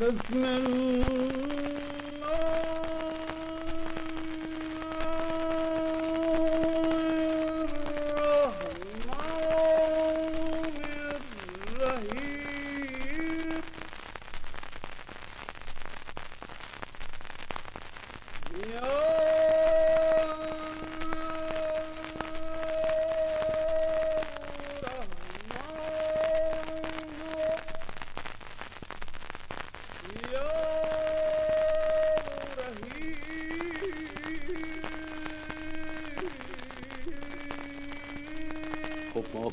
بسم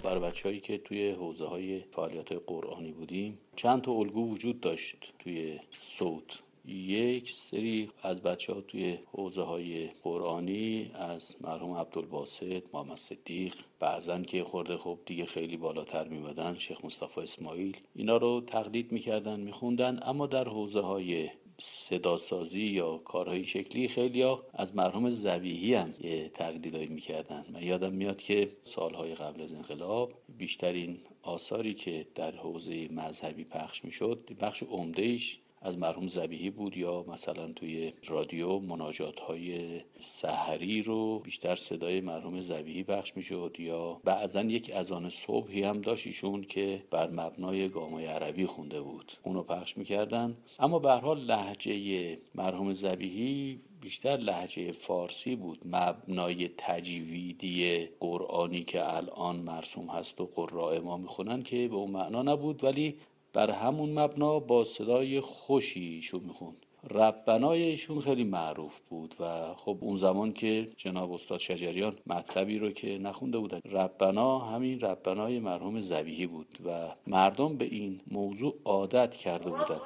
بر بچههایی که توی حوزه های فعالیت های قرآنی بودیم چند تا الگو وجود داشت توی صوت. یک سری از بچه ها توی حوزه های قرآنی از مرحوم عبدالباسط محمد صدیق بعضا که خورده خب دیگه خیلی بالاتر میمدن شیخ مصطفی اسماعیل اینا رو تقلید می‌کردن میخوندن اما در حوزه های صداسازی یا کارهای شکلی خیلی ها از مرحوم زبیهی هم یه تقلیدهایی می‌کردن. من یادم میاد که سالهای قبل از انقلاب بیشترین آثاری که در حوزه مذهبی پخش می‌شد بخش عمدهش از مرحوم زبیهی بود یا مثلا توی رادیو مناجات های سحری رو بیشتر صدای مرحوم زبیهی پخش می‌شد یا بعضا یک اذان صبحی هم داشت ایشون که بر مبنای گامای عربی خونده بود. اونو پخش می‌کردن. اما به حال لهجه مرحوم زبیهی بیشتر لهجه فارسی بود. مبنای تجویدی قرآنی که الان مرسوم هست و قراء ما می‌خونن که به اون معنا نبود. ولی بر همون مبنا با صدای خوشی ایشون می‌خوند. ربنای ایشون خیلی معروف بود و خب اون زمان که جناب استاد شجریان مطلبی رو که نخونده بودن ربنا همین ربنای مرحوم زبیهی بود و مردم به این موضوع عادت کرده بودن.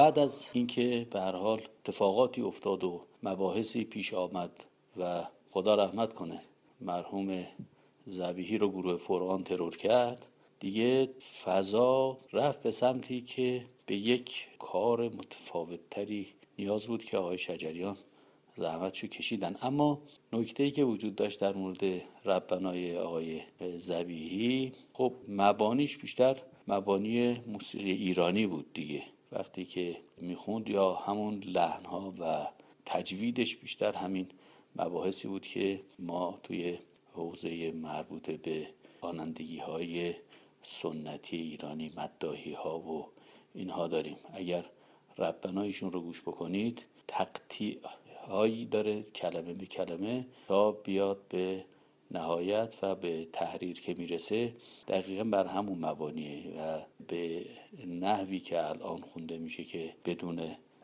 بعد از اینکه به هر حال اتفاقاتی افتاد و مباحثی پیش آمد و خدا رحمت کنه مرحوم زبیهی رو گروه فرعان ترور کرد دیگه فضا رفت به سمتی که به یک کار متفاوتتری نیاز بود که آقای شجریان زحمتشو کشیدن. اما نکته که وجود داشت در مورد ربنای آقای زبیهی خب مبانیش بیشتر مبانی موسیقی ایرانی بود دیگه. وقتی که می‌خوند یا همون لحنها و تجویدش بیشتر همین مباحثی بود که ما توی حوزه مربوط به خوانندگی های سنتی ایرانی مداهی ها و اینها داریم. اگر ربنایشون رو گوش بکنید تقطیع هایی داره کلمه به کلمه تا بیاد به نهایت و به تحریر که می‌رسه دقیقا بر همون مبانیه و به نحوی که الان خونده میشه که بدون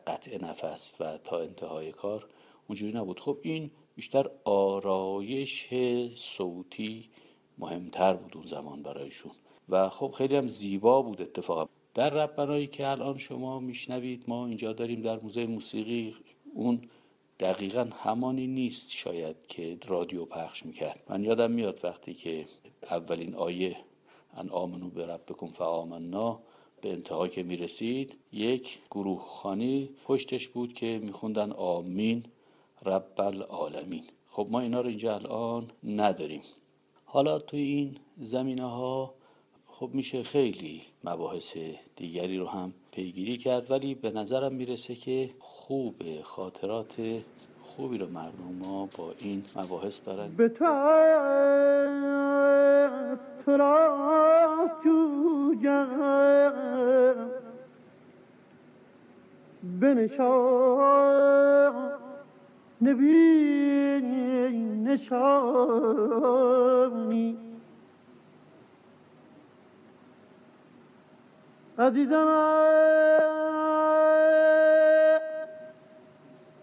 قطع نفس و تا انتهای کار اونجوری نبود. خب این بیشتر آرایش صوتی مهمتر بود اون زمان برایشون. و خب خیلی هم زیبا بود اتفاقا. در ربنایی که الان شما میشنوید ما اینجا داریم در موزه موسیقی اون دقیقا همانی نیست شاید که رادیو پخش می‌کرد. من یادم میاد وقتی که اولین آیه ان آمنو به ربکم فآمنا به انتها که می‌رسید یک گروه خانی پشتش بود که میخوندن آمین رب العالمین. خب ما اینا رو اینجا الان نداریم. حالا توی این زمینه ها خب میشه خیلی مباحث دیگری رو هم پیگیری کرد ولی به نظرم می‌رسه که خوب خاطرات خوبی رو مردم ما با این مباحث دارن. به نبی نشانی. عزیزم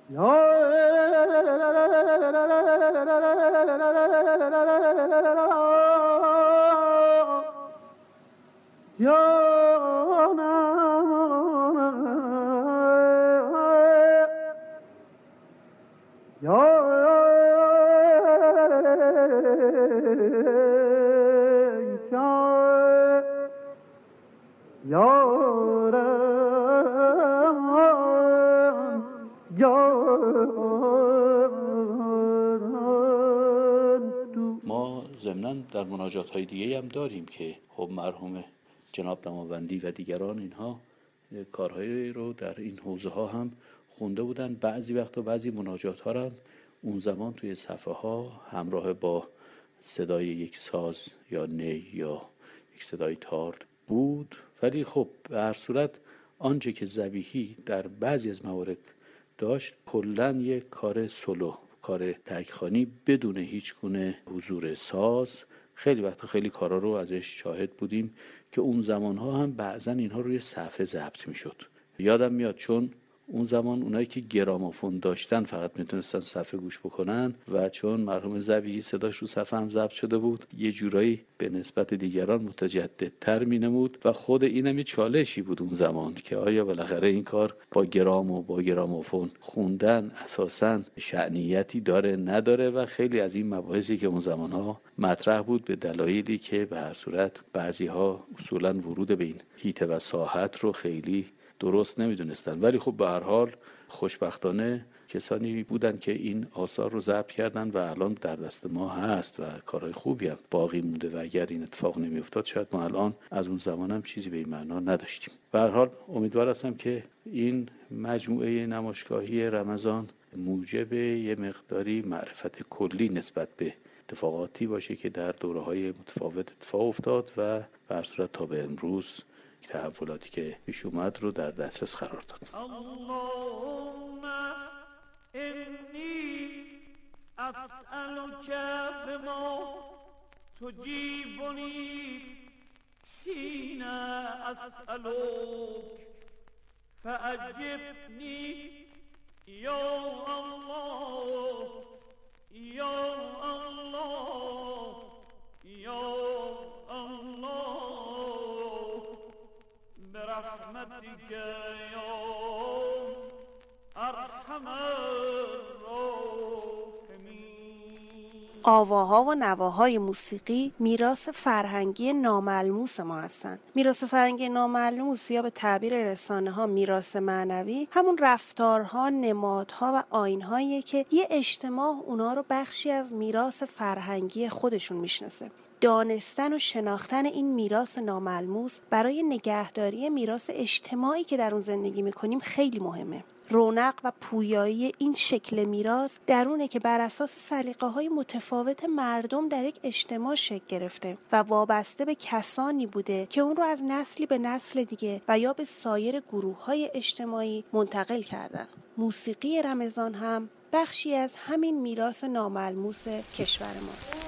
یا Yeah. ما ضمنا در مناجات های دیگه هم داریم که خب مرحوم جناب دماوندی و دیگران اینها کارهایی رو در این حوزه ها هم خونده بودن. بعضی وقت و بعضی مناجات ها هم اون زمان توی صفحه ها همراه با صدای یک ساز یا نی یا یک صدای تارد بود. ولی خب به هر صورت آنچه که زبیهی در بعضی از موارد داشت کلا یک کار سلو کار تکخانی بدون هیچ گونه حضور ساز. خیلی وقت خیلی کارا رو ازش شاهد بودیم که اون زمان ها هم بعضا اینها روی صفحه ضبط می‌شد. یادم میاد چون اون زمان اونایی که گرامافون داشتن فقط می‌تونستن صفحه گوش بکنن و چون مرحوم زبی صداش رو صفحه هم ضبط شده بود یه جورایی به نسبت دیگران متجددتر مینمود و خود اینم یه چالشی بود اون زمان که آیا بالاخره این کار با گرام و با گرامافون خوندن اساسا شعنیتی داره نداره و خیلی از این مباحثی که اون زمان ها مطرح بود به دلایلی که به هر صورت بعضی ها اصولا ورود به این هیته و ساحت رو خیلی درست نمی‌دونستن. ولی خب به هر حال خوشبختانه کسانی بودن که این آثار رو ضبط کردن و الان در دست ما هست و کارهای خوبی هم باقی مونده و اگر این اتفاق نمیافتاد شاید ما الان از اون زمان هم چیزی به این معنا نداشتیم. به هر حال امیدوار هستم که این مجموعه نمایشگاهی رمضان موجب یه مقداری معرفت کلی نسبت به اتفاقاتی باشه که در دوره های متفاوت اتفاق افتاد و صورت تا به امروز تحولاتی که پیش اومد رو در دسترس قرار داد. حین اسألك فأجبنی یا الله یا الله یا برحمتك يا ارحم آواها و نواهای موسیقی میراث فرهنگی ناملموس ما هستند. میراث فرهنگی ناملموس یا به تعبیر رسانه ها میراث معنوی همون رفتارها، نمادها و آینهایی که یه اجتماع اونا رو بخشی از میراث فرهنگی خودشون می‌شناسه. دانستن و شناختن این میراث ناملموس برای نگهداری میراث اجتماعی که در اون زندگی می‌کنیم خیلی مهمه. رونق و پویایی این شکل میراث درونه که بر اساس سلیقه های متفاوت مردم در یک اجتماع شکل گرفته و وابسته به کسانی بوده که اون رو از نسلی به نسل دیگه و یا به سایر گروه های اجتماعی منتقل کردن. موسیقی رمضان هم بخشی از همین میراث ناملموس کشور ماست.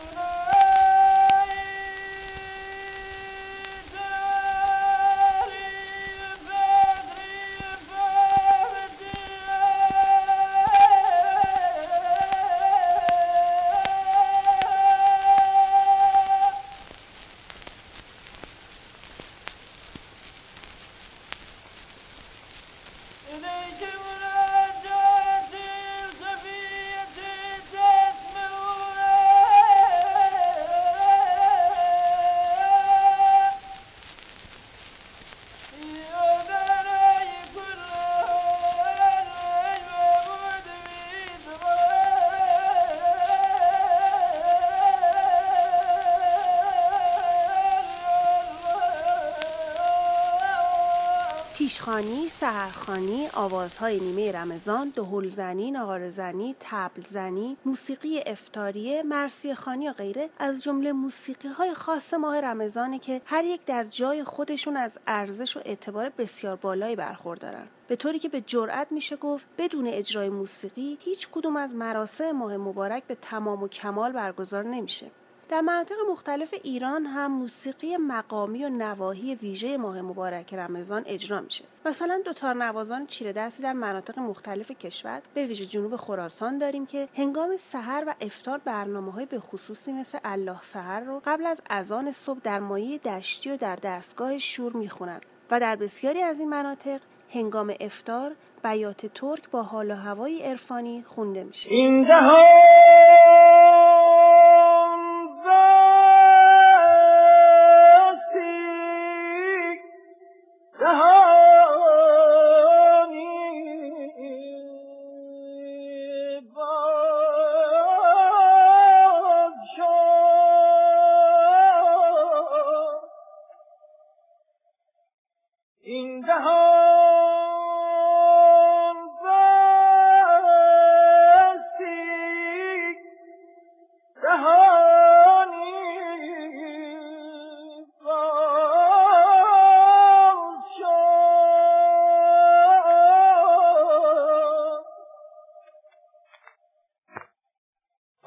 پیشخانی، سهرخانی، آوازهای نیمه رمضان، دهلزنی، نقارزنی، تبلزنی، موسیقی افتاریه، مرسی خانی و غیره از جمله موسیقی های خاص ماه رمضانه که هر یک در جای خودشون از ارزش و اعتبار بسیار بالایی برخوردارن. به طوری که به جرأت میشه گفت بدون اجرای موسیقی هیچ کدوم از مراسم ماه مبارک به تمام و کمال برگزار نمیشه. در مناطق مختلف ایران هم موسیقی مقامی و نواحی ویژه ماه مبارک رمضان اجرا میشه. مثلا دوتار نوازان چیره دستی در مناطق مختلف کشور به ویژه جنوب خراسان داریم که هنگام سحر و افتار برنامه های به خصوصی مثل الله سحر رو قبل از اذان صبح در مایه دشتی و در دستگاه شور می‌خونن و در بسیاری از این مناطق هنگام افتار بیات ترک با حال و هوای عرفانی خونده میشه. این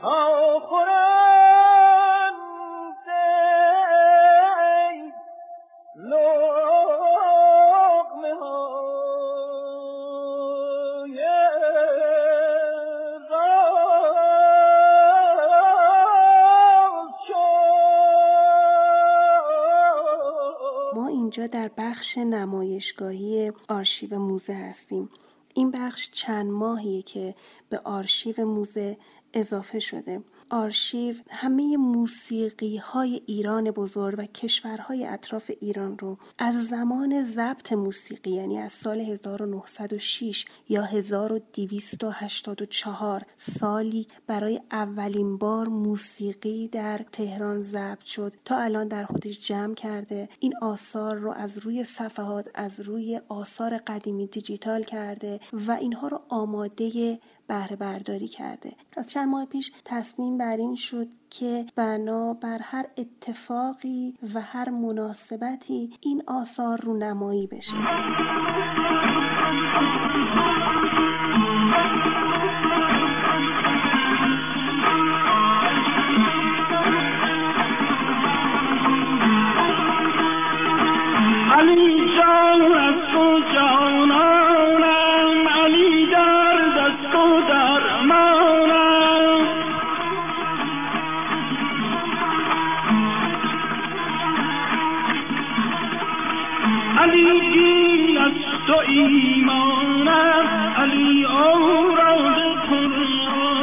ما اینجا در بخش نمایشگاهی آرشیو موزه هستیم. این بخش چند ماهیه که به آرشیو موزه اضافه شده. آرشیو همه موسیقی های ایران بزرگ و کشورهای اطراف ایران رو از زمان ضبط موسیقی یعنی از سال 1906 یا 1284 سالی برای اولین بار موسیقی در تهران ضبط شد. تا الان در خودش جمع کرده. این آثار رو از روی صفحات از روی آثار قدیمی دیجیتال کرده و اینها رو آماده بهره برداری کرده. از چند ماه پیش تصمیم بر این شد که بنا بر هر اتفاقی و هر مناسبتی این آثار رو نمایی بشه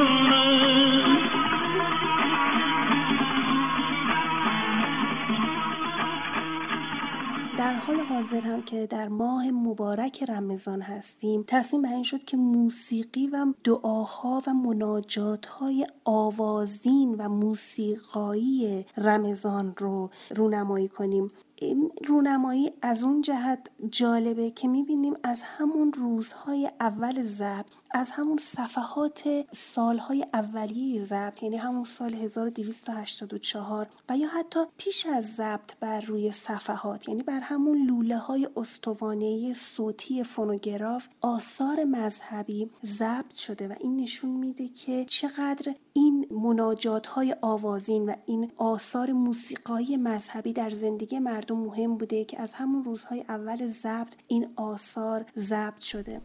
که در ماه مبارک رمضان هستیم تصمیم بر این شد که موسیقی و دعاها و مناجات های آوازین و موسیقایی رمضان رو رونمایی کنیم. این رونمایی از اون جهت جالبه که می‌بینیم از همون روزهای اول ضبط از همون صفحات سالهای اولیه ضبط یعنی همون سال 1284 و یا حتی پیش از ضبط بر روی صفحات یعنی بر همون لوله های استوانه صوتی فونوگراف آثار مذهبی ضبط شده و این نشون میده که چقدر این مناجات های آوازین و این آثار موسیقایی مذهبی در زندگی مردم مهم بوده که از همون روزهای اول ضبط این آثار ضبط شده.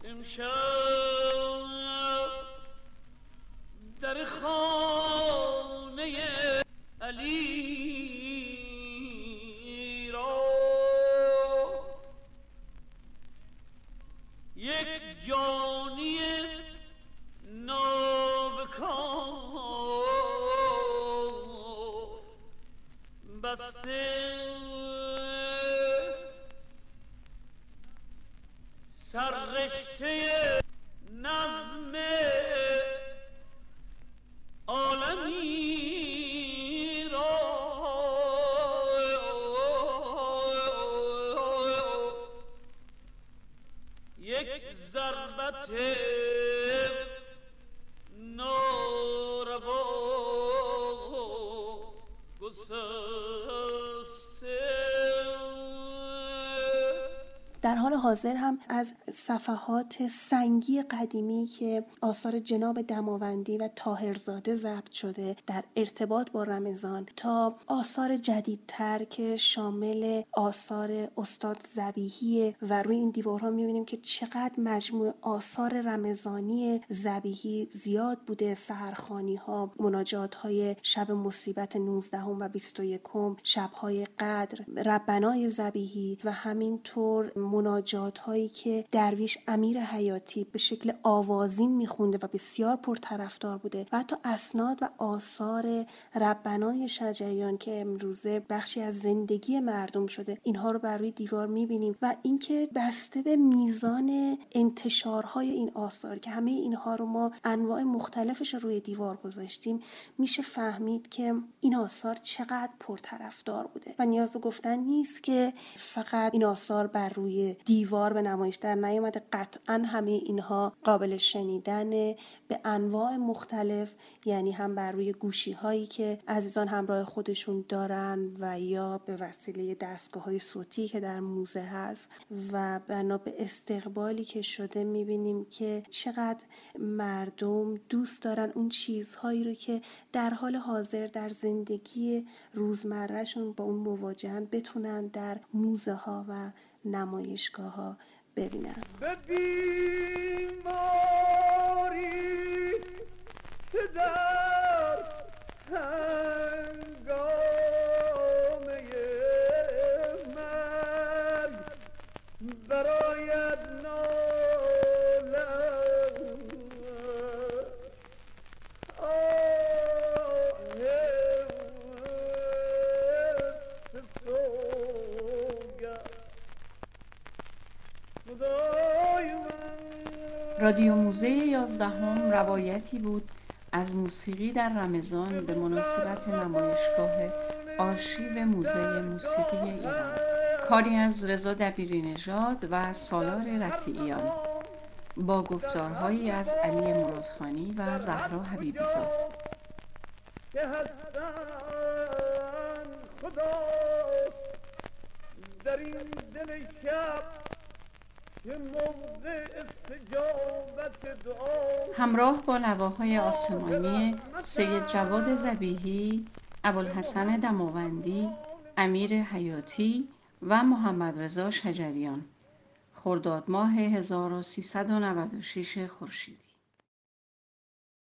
حاضر هم از صفحات سنگی قدیمی که آثار جناب دماوندی و تاهرزاده ضبط شده در ارتباط با رمضان تا آثار جدیدتر که شامل آثار استاد زبیهی و روی این دیوارها می‌بینیم که چقدر مجموع آثار رمضانی زبیهی زیاد بوده. سهرخانی ها مناجات های شب مصیبت 19 و 21 شبهای قدر ربنای زبیهی و همینطور مناجات هایی که درویش امیر حیاتی به شکل آوازین میخونده و بسیار پرطرفدار بوده و حتی اسناد و آثار ربنای شجریان که امروزه بخشی از زندگی مردم شده اینها رو بر روی دیوار می‌بینیم و اینکه بسته به میزان انتشارهای این آثار که همه اینها رو ما انواع مختلفش رو روی دیوار گذاشتیم میشه فهمید که این آثار چقدر پرطرفدار بوده. و نیاز به گفتن نیست که فقط این آثار بر روی دیوار به نمایش در نیامده. قطعا همه اینها قابل شنیدن به انواع مختلف یعنی هم بر روی گوشی هایی که عزیزان همراه خودشون دارن و یا به وسیله دستگاه های صوتی که در موزه هست و بنا به استقبالی که شده می‌بینیم که چقدر مردم دوست دارن اون چیزهایی رو که در حال حاضر در زندگی روزمرهشون با اون مواجهن بتونن در موزه ها و نمایشگاه ها ببینن به بیماری در رادیو موزه یازدهم روایتی بود از موسیقی در رمضان به مناسبت نمایشگاه آرشیو موزه موسیقی ایران. کاری از رضا دبیری نژاد و سالار رفیعیان. با گفتارهایی از علی مرادخانی و زهرا حبیبی زاد. در این دل شب همراه با نواهای آسمانی سید جواد زبیهی ابوالحسن دماوندی امیر حیاتی و محمد رضا شجریان. خرداد ماه 1396 خورشیدی.